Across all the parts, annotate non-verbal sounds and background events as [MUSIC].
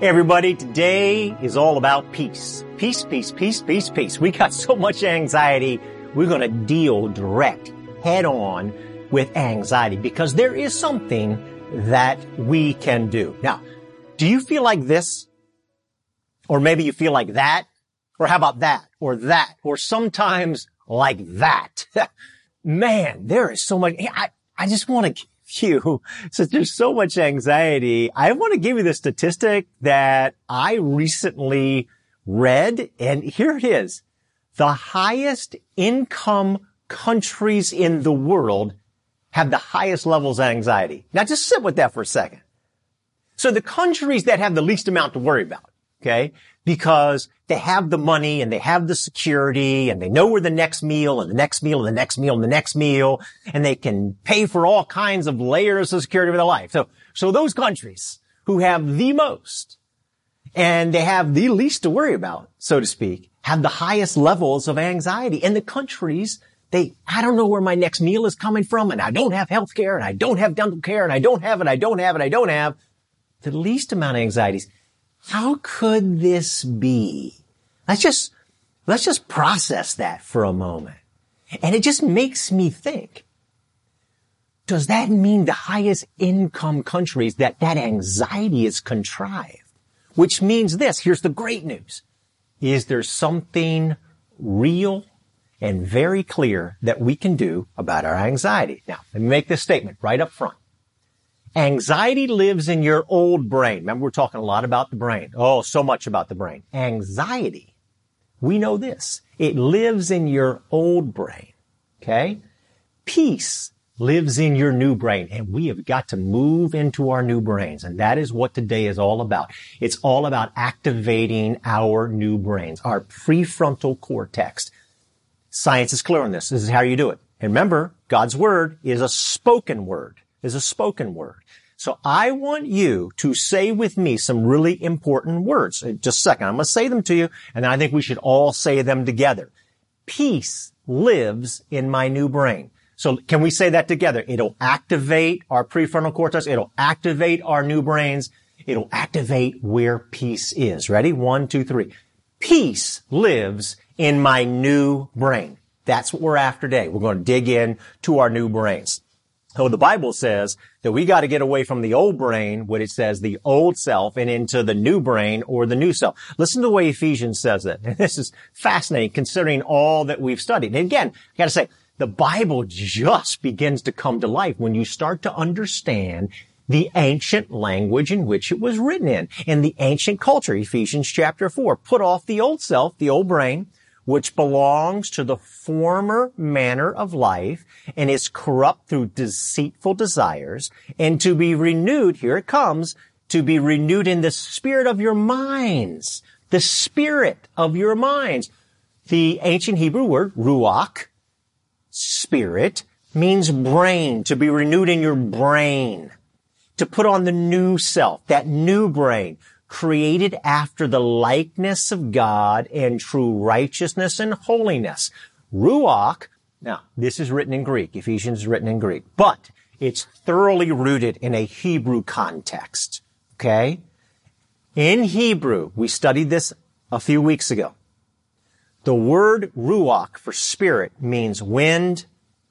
Hey everybody, today is all about peace. Peace, peace, peace, peace, peace. We got so much anxiety. We're to deal direct, head on with anxiety because there is something that we can do. Now, do you feel like this? Or maybe you feel like that? Or how about that? Or that? Or sometimes like that? [LAUGHS] Man, there is so much. I, I just want to [LAUGHS] you. So there's so much anxiety. I want to give you the statistic that I recently read and here it is. The highest income countries in the world have the highest levels of anxiety. Now just sit with that for a second. So the countries that have the least amount to worry about, okay, because they have the money and they have the security and they know where the next meal and the next meal and the next meal and the next meal and they can pay for all kinds of layers of security of their life. So, so those countries who have the most and they have the least to worry about, so to speak, have the highest levels of anxiety. And the countries, they, I don't know where my next meal is coming from and I don't have health care and I don't have dental care and I don't have it, I don't have it, I don't have the least amount of anxieties. How could this be? Let's just, let's just process that for a moment. And it just makes me think, does that mean the highest income countries that that anxiety is contrived? Which means this, here's the great news. Is there something real and very clear that we can do about our anxiety? Now, let me make this statement right up front. Anxiety lives in your old brain. Remember, we're talking a lot about the brain. Oh, so much about the brain. Anxiety. We know this. It lives in your old brain. Okay? Peace lives in your new brain and we have got to move into our new brains. And that is what today is all about. It's all about activating our new brains, our prefrontal cortex. Science is clear on this. This is how you do it. And remember, God's word is a spoken word is a spoken word. So I want you to say with me some really important words. Uh, just a second. I'm going to say them to you and I think we should all say them together. Peace lives in my new brain. So can we say that together? It'll activate our prefrontal cortex. It'll activate our new brains. It'll activate where peace is. Ready? One, two, three. Peace lives in my new brain. That's what we're after today. We're going to dig in to our new brains. So the Bible says that we got to get away from the old brain, what it says, the old self, and into the new brain or the new self. Listen to the way Ephesians says it. And [LAUGHS] this is fascinating considering all that we've studied. And again, I got to say, the Bible just begins to come to life when you start to understand the ancient language in which it was written in, in the ancient culture. Ephesians chapter four, put off the old self, the old brain, which belongs to the former manner of life and is corrupt through deceitful desires and to be renewed, here it comes, to be renewed in the spirit of your minds, the spirit of your minds. The ancient Hebrew word, ruach, spirit, means brain, to be renewed in your brain, to put on the new self, that new brain, created after the likeness of God and true righteousness and holiness. Ruach, now this is written in Greek, Ephesians is written in Greek, but it's thoroughly rooted in a Hebrew context. Okay? In Hebrew, we studied this a few weeks ago. The word ruach for spirit means wind,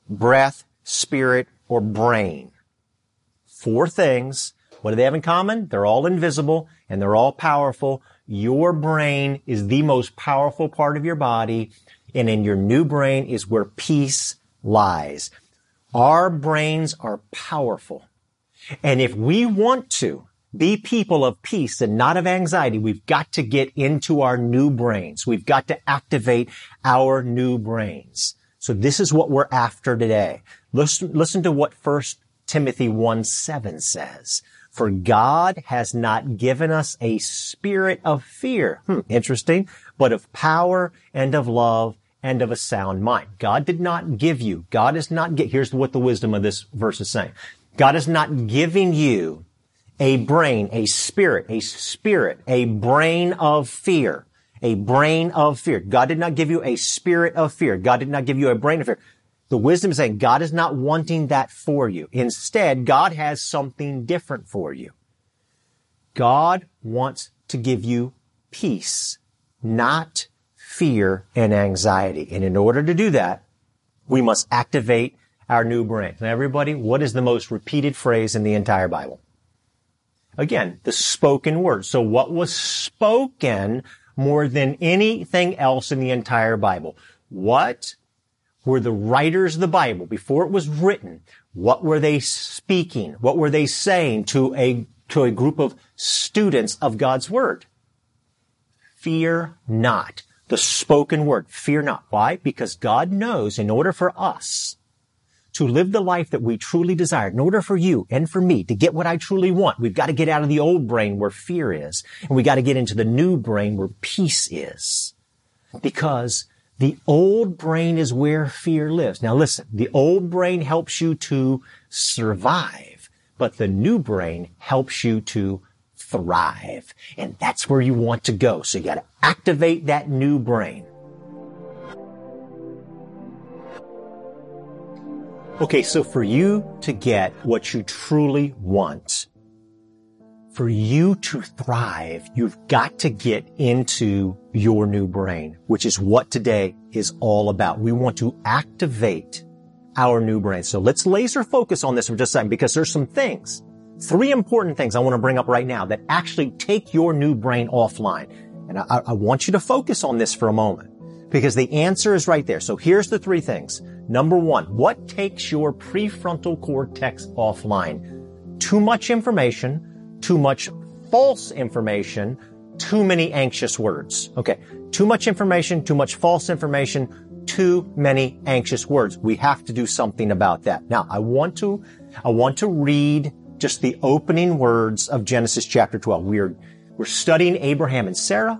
breath, spirit, or brain. Four things. What do they have in common? They're all invisible and they're all powerful. Your brain is the most powerful part of your body. And in your new brain is where peace lies. Our brains are powerful. And if we want to be people of peace and not of anxiety, we've got to get into our new brains. We've got to activate our new brains. So this is what we're after today. Listen, listen to what first Timothy 1 7 says. For God has not given us a spirit of fear. Hmm, interesting. But of power and of love and of a sound mind. God did not give you, God is not, get, here's what the wisdom of this verse is saying. God is not giving you a brain, a spirit, a spirit, a brain of fear, a brain of fear. God did not give you a spirit of fear. God did not give you a brain of fear. The wisdom is saying God is not wanting that for you. Instead, God has something different for you. God wants to give you peace, not fear and anxiety. And in order to do that, we must activate our new brain. Now everybody, what is the most repeated phrase in the entire Bible? Again, the spoken word. So what was spoken more than anything else in the entire Bible? What were the writers of the Bible, before it was written, what were they speaking? What were they saying to a, to a group of students of God's Word? Fear not. The spoken word. Fear not. Why? Because God knows in order for us to live the life that we truly desire, in order for you and for me to get what I truly want, we've got to get out of the old brain where fear is, and we got to get into the new brain where peace is. Because the old brain is where fear lives. Now listen, the old brain helps you to survive, but the new brain helps you to thrive. And that's where you want to go. So you got to activate that new brain. Okay, so for you to get what you truly want, for you to thrive, you've got to get into your new brain, which is what today is all about. We want to activate our new brain. So let's laser focus on this for just a second because there's some things, three important things I want to bring up right now that actually take your new brain offline. And I, I want you to focus on this for a moment because the answer is right there. So here's the three things. Number one, what takes your prefrontal cortex offline? Too much information, too much false information, too many anxious words. Okay. Too much information, too much false information, too many anxious words. We have to do something about that. Now, I want to, I want to read just the opening words of Genesis chapter 12. We're, we're studying Abraham and Sarah.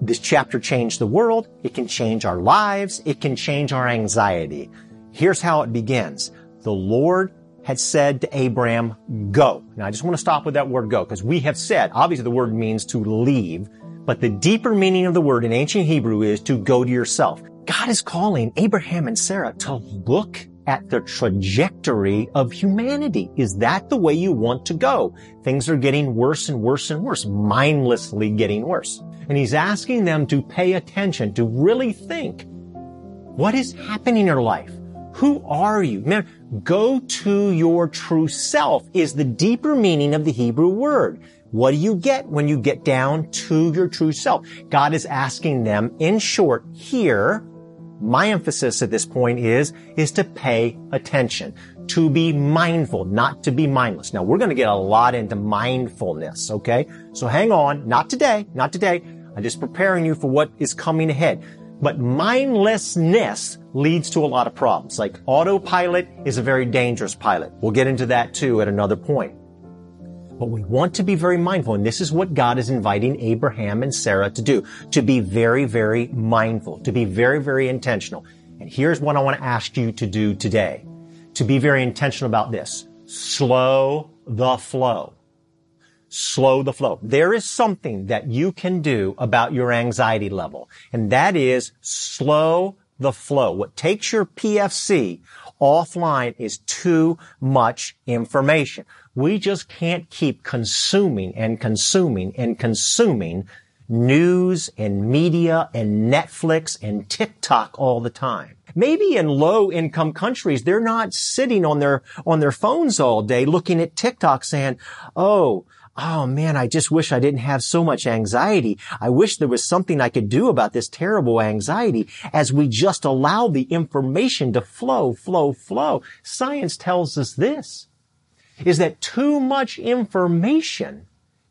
This chapter changed the world. It can change our lives. It can change our anxiety. Here's how it begins. The Lord had said to Abram, go. Now I just want to stop with that word go because we have said, obviously the word means to leave, but the deeper meaning of the word in ancient Hebrew is to go to yourself. God is calling Abraham and Sarah to look at the trajectory of humanity. Is that the way you want to go? Things are getting worse and worse and worse, mindlessly getting worse. And he's asking them to pay attention, to really think, what is happening in your life? Who are you? Man, go to your true self is the deeper meaning of the Hebrew word. What do you get when you get down to your true self? God is asking them, in short, here, my emphasis at this point is, is to pay attention, to be mindful, not to be mindless. Now we're going to get a lot into mindfulness, okay? So hang on, not today, not today. I'm just preparing you for what is coming ahead. But mindlessness leads to a lot of problems. Like autopilot is a very dangerous pilot. We'll get into that too at another point. But we want to be very mindful, and this is what God is inviting Abraham and Sarah to do, to be very, very mindful, to be very, very intentional. And here's what I want to ask you to do today. To be very intentional about this. Slow the flow slow the flow. There is something that you can do about your anxiety level, and that is slow the flow. What takes your PFC offline is too much information. We just can't keep consuming and consuming and consuming news and media and Netflix and TikTok all the time. Maybe in low income countries, they're not sitting on their, on their phones all day looking at TikTok saying, Oh, oh man, I just wish I didn't have so much anxiety. I wish there was something I could do about this terrible anxiety as we just allow the information to flow, flow, flow. Science tells us this is that too much information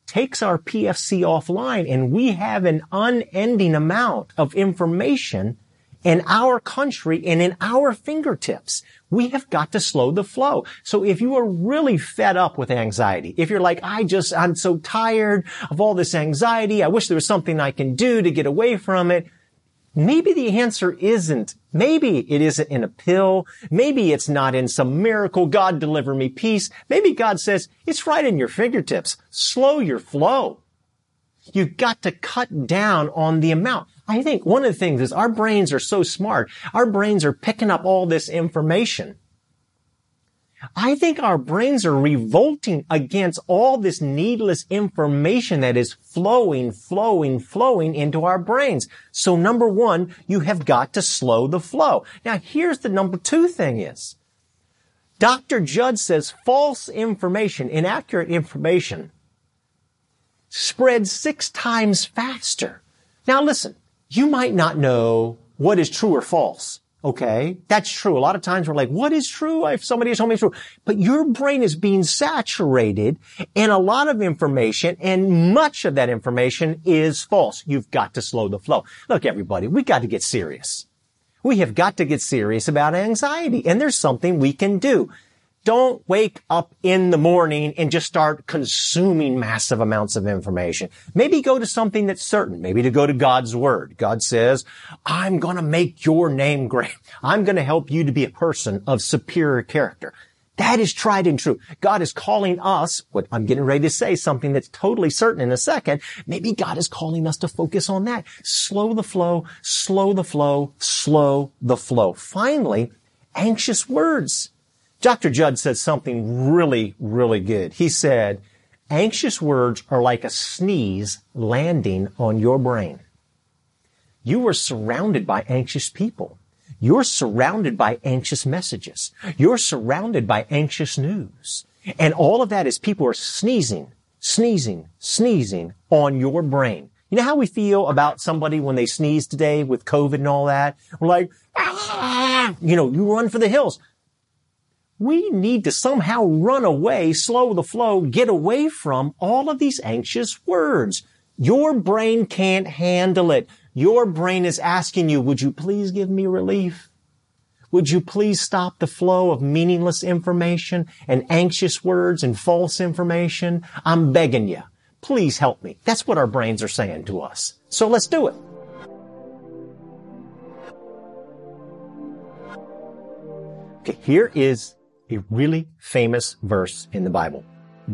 takes our PFC offline and we have an unending amount of information in our country and in our fingertips. We have got to slow the flow. So if you are really fed up with anxiety, if you're like, I just, I'm so tired of all this anxiety. I wish there was something I can do to get away from it. Maybe the answer isn't, maybe it isn't in a pill. Maybe it's not in some miracle. God deliver me peace. Maybe God says it's right in your fingertips. Slow your flow. You've got to cut down on the amount. I think one of the things is our brains are so smart. Our brains are picking up all this information. I think our brains are revolting against all this needless information that is flowing, flowing, flowing into our brains. So number one, you have got to slow the flow. Now here's the number two thing is, Dr. Jud says false information, inaccurate information spreads six times faster. Now listen, you might not know what is true or false. Okay. That's true. A lot of times we're like, what is true? If somebody has told me it's true, but your brain is being saturated in a lot of information and much of that information is false. You've got to slow the flow. Look, everybody, we got to get serious. We have got to get serious about anxiety and there's something we can do. Don't wake up in the morning and just start consuming massive amounts of information. Maybe go to something that's certain. Maybe to go to God's word. God says, I'm going to make your name great. I'm going to help you to be a person of superior character. That is tried and true. God is calling us, what I'm getting ready to say, something that's totally certain in a second. Maybe God is calling us to focus on that. Slow the flow, slow the flow, slow the flow. Finally, anxious words. Dr. Jud said something really, really good. He said, anxious words are like a sneeze landing on your brain. You are surrounded by anxious people. You're surrounded by anxious messages. You're surrounded by anxious news. And all of that is people are sneezing, sneezing, sneezing on your brain. You know how we feel about somebody when they sneeze today with COVID and all that? We're like, ah, you know, you run for the hills we need to somehow run away, slow the flow, get away from all of these anxious words. Your brain can't handle it. Your brain is asking you, would you please give me relief? Would you please stop the flow of meaningless information and anxious words and false information? I'm begging you. Please help me. That's what our brains are saying to us. So let's do it. Okay, here is a really famous verse in the Bible.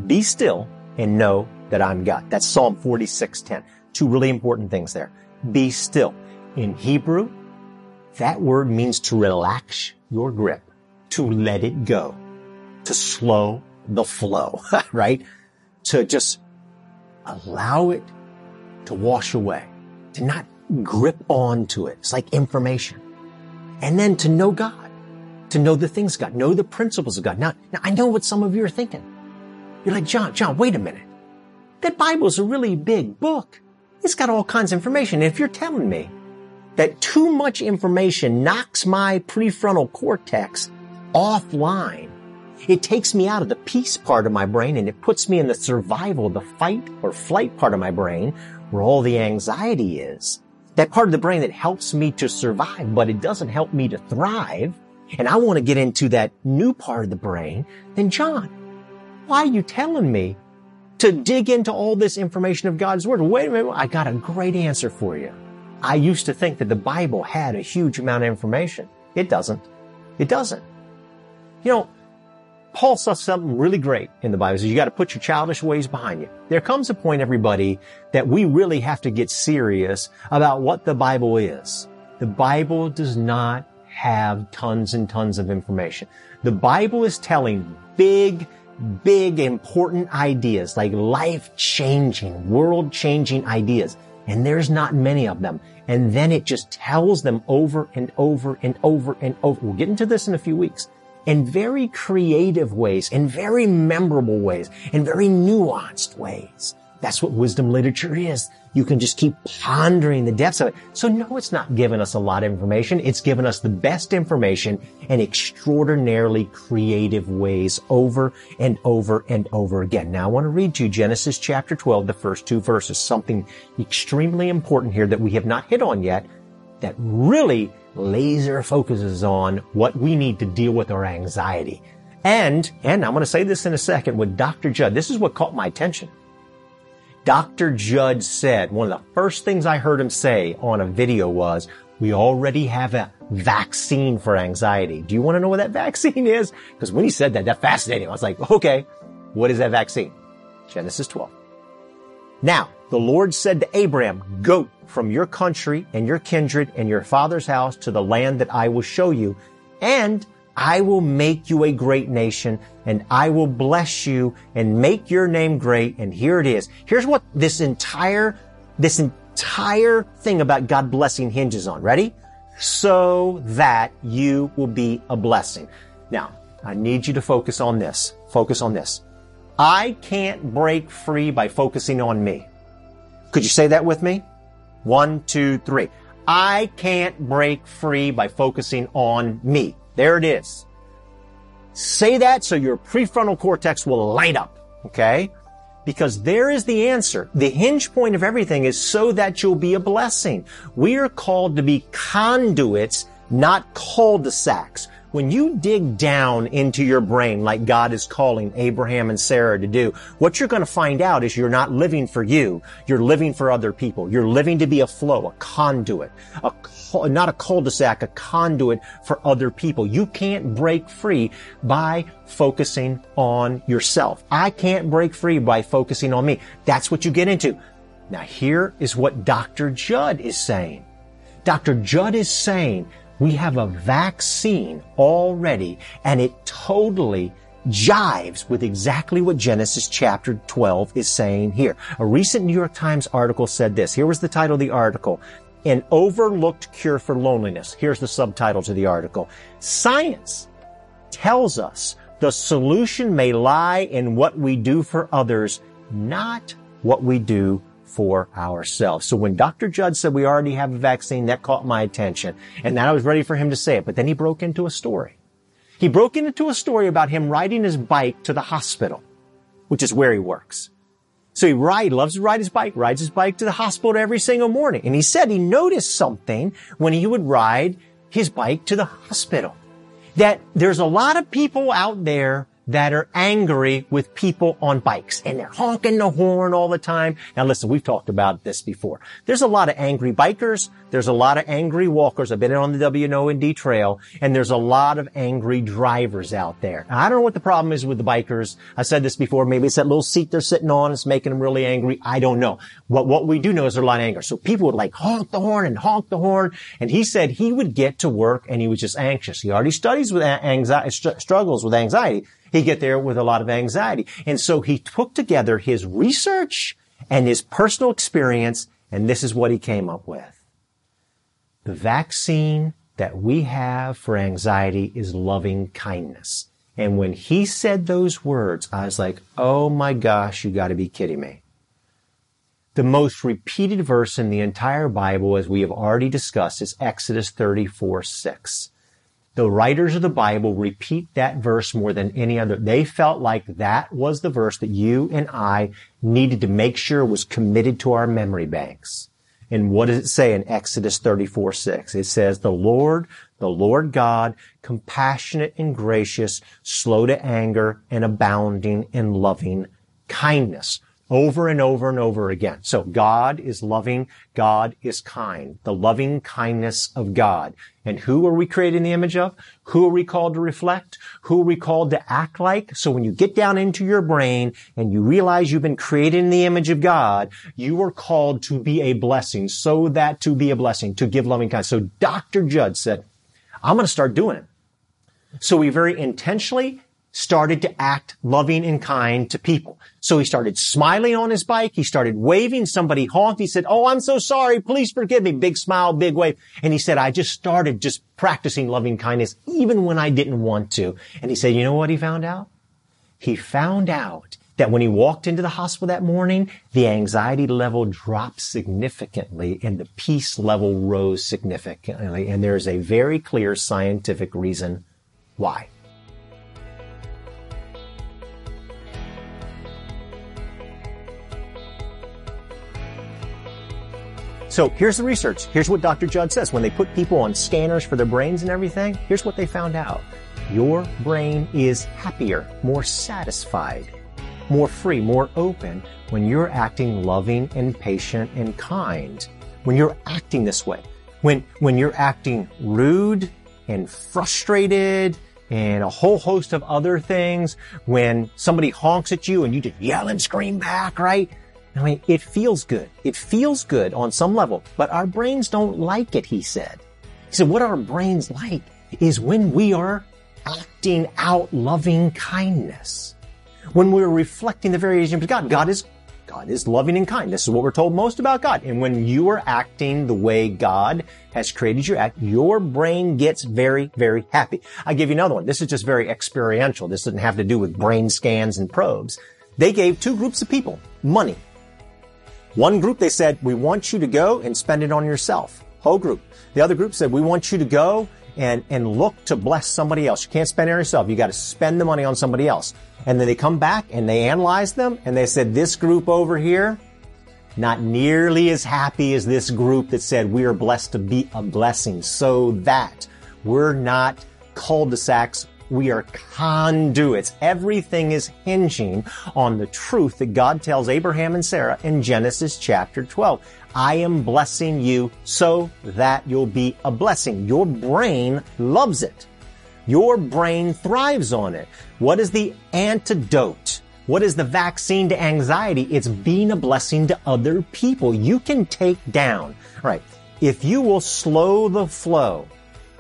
Be still and know that I'm God. That's Psalm 46:10. Two really important things there. Be still. In Hebrew, that word means to relax your grip, to let it go, to slow the flow, [LAUGHS] right? To just allow it to wash away, to not grip onto it. It's like information. And then to know God to know the things God, know the principles of God. Now, now I know what some of you are thinking. You're like, John, John, wait a minute. That Bible's a really big book. It's got all kinds of information. And if you're telling me that too much information knocks my prefrontal cortex offline, it takes me out of the peace part of my brain and it puts me in the survival, the fight or flight part of my brain where all the anxiety is. That part of the brain that helps me to survive, but it doesn't help me to thrive and I want to get into that new part of the brain, then John, why are you telling me to dig into all this information of God's Word? Wait a minute, I got a great answer for you. I used to think that the Bible had a huge amount of information. It doesn't. It doesn't. You know, Paul saw something really great in the Bible. He says you got to put your childish ways behind you. There comes a point, everybody, that we really have to get serious about what the Bible is. The Bible does not have tons and tons of information. The Bible is telling big, big, important ideas, like life-changing, world-changing ideas. And there's not many of them. And then it just tells them over and over and over and over. We'll get into this in a few weeks. In very creative ways, in very memorable ways, in very nuanced ways. That's what wisdom literature is. You can just keep pondering the depths of it. So no, it's not giving us a lot of information. It's given us the best information in extraordinarily creative ways over and over and over again. Now I want to read to you Genesis chapter 12, the first two verses, something extremely important here that we have not hit on yet that really laser focuses on what we need to deal with our anxiety. And, and I'm going to say this in a second with Dr. Jud. This is what caught my attention. Dr. Jud said, one of the first things I heard him say on a video was, we already have a vaccine for anxiety. Do you want to know what that [LAUGHS] vaccine is? Because when he said that, that fascinated me. I was like, okay, what is that vaccine? Genesis 12. Now, the Lord said to Abraham, go from your country and your kindred and your father's house to the land that I will show you, and I will make you a great nation and I will bless you and make your name great. And here it is. Here's what this entire, this entire thing about God blessing hinges on. Ready? So that you will be a blessing. Now, I need you to focus on this. Focus on this. I can't break free by focusing on me. Could you say that with me? One, two, three. I can't break free by focusing on me. There it is. Say that so your prefrontal cortex will light up. Okay? Because there is the answer. The hinge point of everything is so that you'll be a blessing. We are called to be conduits, not cul-de-sacs. When you dig down into your brain like God is calling Abraham and Sarah to do, what you're going to find out is you're not living for you. You're living for other people. You're living to be a flow, a conduit, a, not a cul-de-sac, a conduit for other people. You can't break free by focusing on yourself. I can't break free by focusing on me. That's what you get into. Now here is what Dr. Jud is saying. Dr. Jud is saying we have a vaccine already and it totally jives with exactly what Genesis chapter 12 is saying here. A recent New York Times article said this. Here was the title of the article. An overlooked cure for loneliness. Here's the subtitle to the article. Science tells us the solution may lie in what we do for others, not what we do for ourselves. So when Dr. Jud said we already have a vaccine, that caught my attention. And then I was ready for him to say it. But then he broke into a story. He broke into a story about him riding his bike to the hospital, which is where he works. So he ride, loves to ride his bike, rides his bike to the hospital every single morning. And he said he noticed something when he would ride his bike to the hospital. That there's a lot of people out there that are angry with people on bikes and they're honking the horn all the time. Now listen, we've talked about this before. There's a lot of angry bikers. There's a lot of angry walkers. I've been on the W&D trail and there's a lot of angry drivers out there. Now, I don't know what the problem is with the bikers. I said this before. Maybe it's that little seat they're sitting on. It's making them really angry. I don't know. What, what we do know is there's a lot of anger. So people would like honk the horn and honk the horn. And he said he would get to work and he was just anxious. He already studies with anxiety, struggles with anxiety he get there with a lot of anxiety. And so he took together his research and his personal experience, and this is what he came up with. The vaccine that we have for anxiety is loving kindness. And when he said those words, I was like, oh my gosh, you gotta be kidding me. The most repeated verse in the entire Bible, as we have already discussed, is Exodus 34, 6. The writers of the Bible repeat that verse more than any other. They felt like that was the verse that you and I needed to make sure was committed to our memory banks. And what does it say in Exodus 34, 6? It says, the Lord, the Lord God, compassionate and gracious, slow to anger and abounding in loving kindness over and over and over again. So God is loving. God is kind. The loving kindness of God. And who are we created in the image of? Who are we called to reflect? Who are we called to act like? So when you get down into your brain and you realize you've been created in the image of God, you are called to be a blessing so that to be a blessing, to give loving kindness. So Dr. Jud said, I'm going to start doing it. So we very intentionally started to act loving and kind to people. So he started smiling on his bike. He started waving. Somebody honked. He said, Oh, I'm so sorry. Please forgive me. Big smile, big wave. And he said, I just started just practicing loving kindness even when I didn't want to. And he said, you know what he found out? He found out that when he walked into the hospital that morning, the anxiety level dropped significantly and the peace level rose significantly. And there's a very clear scientific reason why. So here's the research. Here's what Dr. Jud says. When they put people on scanners for their brains and everything, here's what they found out. Your brain is happier, more satisfied, more free, more open when you're acting loving and patient and kind. When you're acting this way. When, when you're acting rude and frustrated and a whole host of other things. When somebody honks at you and you just yell and scream back, right? I mean, it feels good. It feels good on some level, but our brains don't like it, he said. He said, what our brains like is when we are acting out loving kindness. When we're reflecting the very image of God, God is God is loving and kind. This is what we're told most about God. And when you are acting the way God has created you act, your brain gets very, very happy. I give you another one. This is just very experiential. This doesn't have to do with brain scans and probes. They gave two groups of people money. One group, they said, we want you to go and spend it on yourself. Whole group. The other group said, we want you to go and, and look to bless somebody else. You can't spend it on yourself. You got to spend the money on somebody else. And then they come back and they analyze them and they said, this group over here, not nearly as happy as this group that said we are blessed to be a blessing so that we're not cul-de-sacs. We are conduits. Everything is hinging on the truth that God tells Abraham and Sarah in Genesis chapter 12. I am blessing you so that you'll be a blessing. Your brain loves it. Your brain thrives on it. What is the antidote? What is the vaccine to anxiety? It's being a blessing to other people. You can take down, right? If you will slow the flow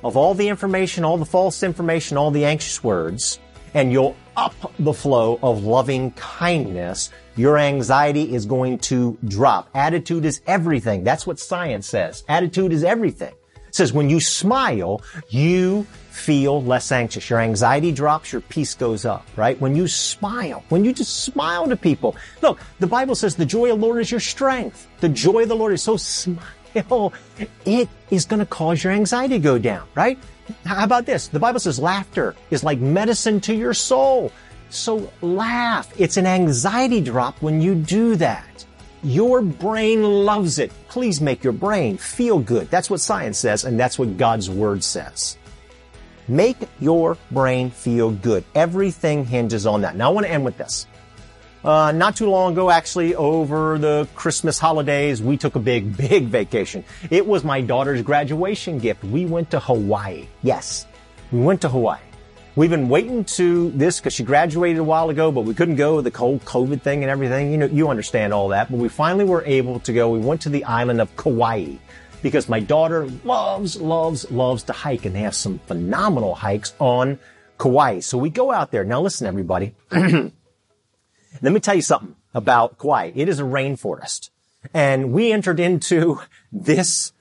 of all the information, all the false information, all the anxious words, and you'll up the flow of loving kindness, your anxiety is going to drop. Attitude is everything. That's what science says. Attitude is everything. It says when you smile, you feel less anxious. Your anxiety drops, your peace goes up, right? When you smile, when you just smile to people. Look, the Bible says the joy of the Lord is your strength. The joy of the Lord is so smile. It is going to cause your anxiety to go down, right? How about this? The Bible says laughter is like medicine to your soul. So laugh. It's an anxiety drop when you do that. Your brain loves it. Please make your brain feel good. That's what science says, and that's what God's Word says. Make your brain feel good. Everything hinges on that. Now I want to end with this. Uh, not too long ago, actually, over the Christmas holidays, we took a big, [LAUGHS] big vacation. It was my daughter's graduation gift. We went to Hawaii. Yes, we went to Hawaii. We've been waiting to this because she graduated a while ago, but we couldn't go the whole COVID thing and everything. You know, you understand all that. But we finally were able to go. We went to the island of Kauai because my daughter loves, loves, loves to hike and they have some phenomenal hikes on Kauai. So we go out there. Now listen, everybody. [CLEARS THROAT] Let me tell you something about Kauai. It is a rainforest and we entered into [LAUGHS] this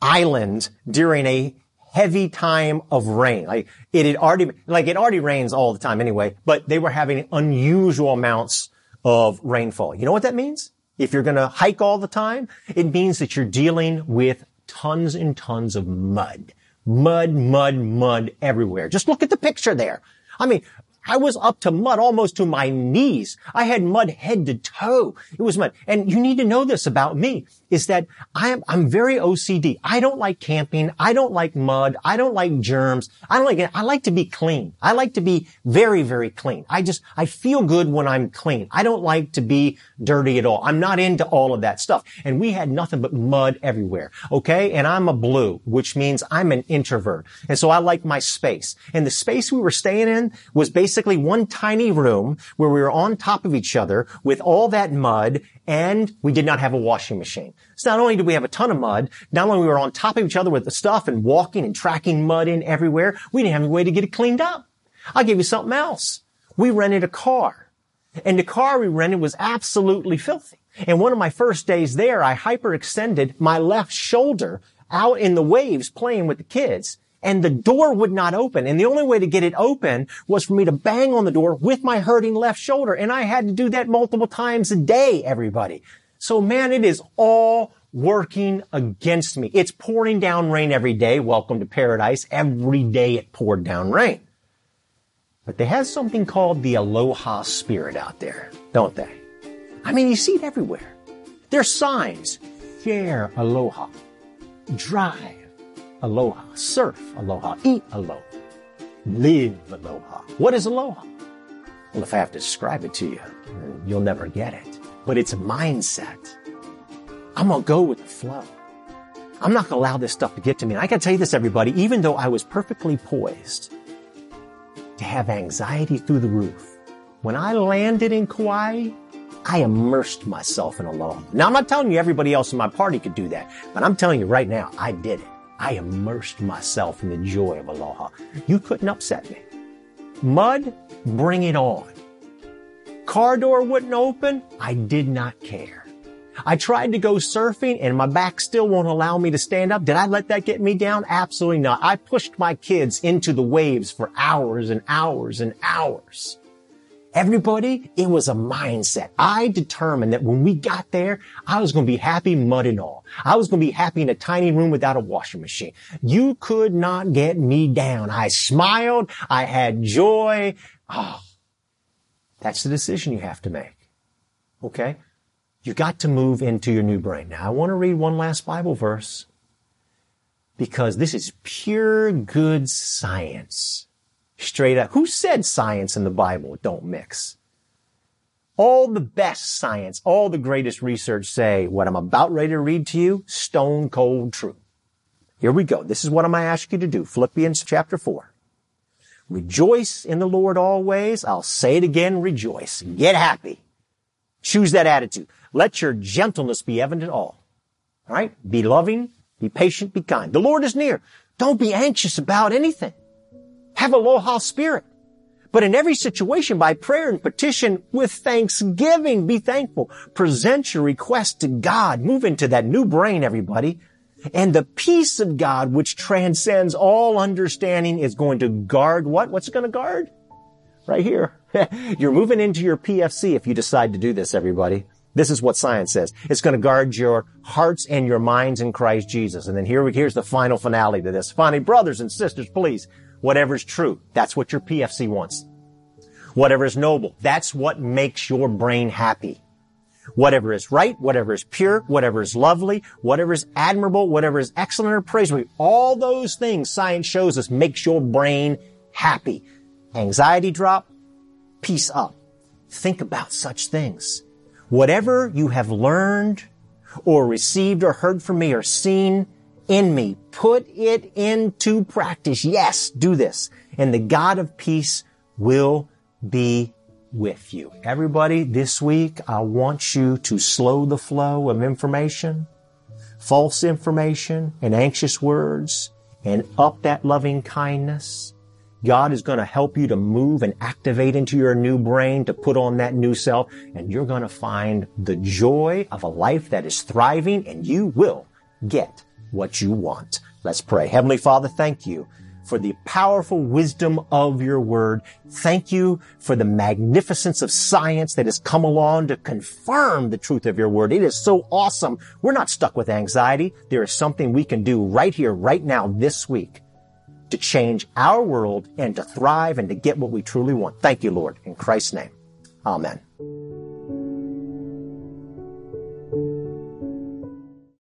island during a heavy time of rain. Like it had already, like it already rains all the time anyway, but they were having unusual amounts of rainfall. You know what that means? If you're going to hike all the time, it means that you're dealing with tons and tons of mud. Mud, mud, mud everywhere. Just look at the picture there. I mean, I was up to mud almost to my knees. I had mud head to toe. It was mud. And you need to know this about me is that I am, I'm very OCD. I don't like camping. I don't like mud. I don't like germs. I don't like. I like to be clean. I like to be very, very clean. I just, I feel good when I'm clean. I don't like to be dirty at all. I'm not into all of that stuff. And we had nothing but mud everywhere. Okay. And I'm a blue, which means I'm an introvert. And so I like my space. And the space we were staying in was basically one tiny room where we were on top of each other with all that mud and we did not have a washing machine. So not only did we have a ton of mud, not only we were on top of each other with the stuff and walking and tracking mud in everywhere, we didn't have any way to get it cleaned up. I'll give you something else. We rented a car and the car we rented was absolutely filthy. And one of my first days there, I hyperextended my left shoulder out in the waves playing with the kids and the door would not open. And the only way to get it open was for me to bang on the door with my hurting left shoulder. And I had to do that multiple times a day, everybody. So man, it is all working against me. It's pouring down rain every day. Welcome to paradise. Every day it poured down rain. But they have something called the aloha spirit out there, don't they? I mean, you see it everywhere. There's signs. Share aloha. Drive aloha. Surf aloha. Eat aloha. Live aloha. What is aloha? Well, if I have to describe it to you, you'll never get it. But it's a mindset. I'm going to go with the flow. I'm not going to allow this stuff to get to me. And I can tell you this, everybody, even though I was perfectly poised to have anxiety through the roof, when I landed in Kauai, I immersed myself in aloha. Now, I'm not telling you everybody else in my party could do that, but I'm telling you right now, I did it. I immersed myself in the joy of aloha. You couldn't upset me. Mud, bring it on. Car door wouldn't open. I did not care. I tried to go surfing and my back still won't allow me to stand up. Did I let that get me down? Absolutely not. I pushed my kids into the waves for hours and hours and hours. Everybody, it was a mindset. I determined that when we got there, I was going to be happy mud and all. I was going to be happy in a tiny room without a washing machine. You could not get me down. I smiled. I had joy. Oh, that's the decision you have to make. Okay? You got to move into your new brain. Now, I want to read one last Bible verse because this is pure good science. Straight up. Who said science and the Bible don't mix? All the best science, all the greatest research say what I'm about ready to read to you, stone cold true. Here we go. This is what I'm going to ask you to do. Philippians chapter 4. Rejoice in the Lord always. I'll say it again, rejoice. Get happy. Choose that attitude. Let your gentleness be evident all. All right? Be loving, be patient, be kind. The Lord is near. Don't be anxious about anything. Have a low spirit. But in every situation, by prayer and petition, with thanksgiving, be thankful. Present your request to God. Move into that new brain, everybody. And the peace of God, which transcends all understanding, is going to guard what? What's it going to guard? Right here. [LAUGHS] You're moving into your PFC if you decide to do this, everybody. This is what science says. It's going to guard your hearts and your minds in Christ Jesus. And then here, here's the final finale to this. Finally, brothers and sisters, please, whatever's true, that's what your PFC wants. Whatever is noble, that's what makes your brain happy. Whatever is right, whatever is pure, whatever is lovely, whatever is admirable, whatever is excellent or praiseworthy, all those things science shows us makes your brain happy. Anxiety drop, peace up. Think about such things. Whatever you have learned or received or heard from me or seen in me, put it into practice. Yes, do this. And the God of peace will be with you. Everybody, this week, I want you to slow the flow of information, false information, and anxious words, and up that loving kindness God is going to help you to move and activate into your new brain to put on that new self. And you're going to find the joy of a life that is thriving and you will get what you want. Let's pray. Heavenly Father, thank you for the powerful wisdom of your word. Thank you for the magnificence of science that has come along to confirm the truth of your word. It is so awesome. We're not stuck with anxiety. There is something we can do right here, right now, this week to change our world and to thrive and to get what we truly want. Thank you, Lord. In Christ's name. Amen.